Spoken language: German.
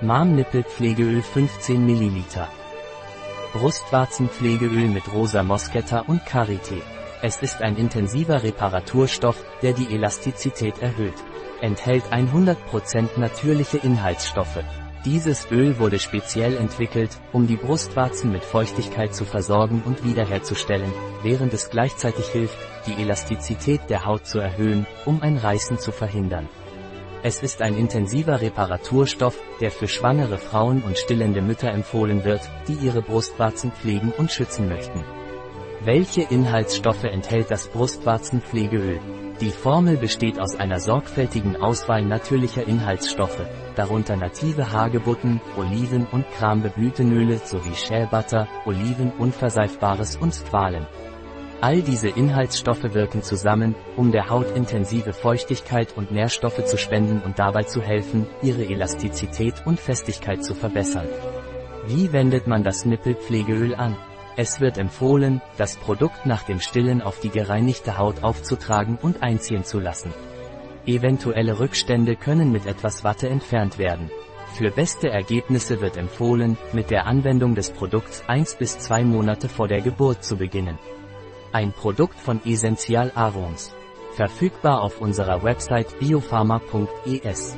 Marmnippelpflegeöl 15 ml. Brustwarzenpflegeöl mit rosa Moschetta und Karité. Es ist ein intensiver Reparaturstoff, der die Elastizität erhöht. Enthält 100% natürliche Inhaltsstoffe. Dieses Öl wurde speziell entwickelt, um die Brustwarzen mit Feuchtigkeit zu versorgen und wiederherzustellen, während es gleichzeitig hilft, die Elastizität der Haut zu erhöhen, um ein Reißen zu verhindern. Es ist ein intensiver Reparaturstoff, der für schwangere Frauen und stillende Mütter empfohlen wird, die ihre Brustwarzen pflegen und schützen möchten. Welche Inhaltsstoffe enthält das Brustwarzenpflegeöl? Die Formel besteht aus einer sorgfältigen Auswahl natürlicher Inhaltsstoffe, darunter native Hagebutten, Oliven- und Krambeblütenöle sowie Shea Butter, Oliven, Unverseifbares und Squalen. All diese Inhaltsstoffe wirken zusammen, um der Haut intensive Feuchtigkeit und Nährstoffe zu spenden und dabei zu helfen, ihre Elastizität und Festigkeit zu verbessern. Wie wendet man das Nippelpflegeöl an? Es wird empfohlen, das Produkt nach dem Stillen auf die gereinigte Haut aufzutragen und einziehen zu lassen. Eventuelle Rückstände können mit etwas Watte entfernt werden. Für beste Ergebnisse wird empfohlen, mit der Anwendung des Produkts 1 bis 2 Monate vor der Geburt zu beginnen. Ein Produkt von Essential Arons. Verfügbar auf unserer Website biopharma.es.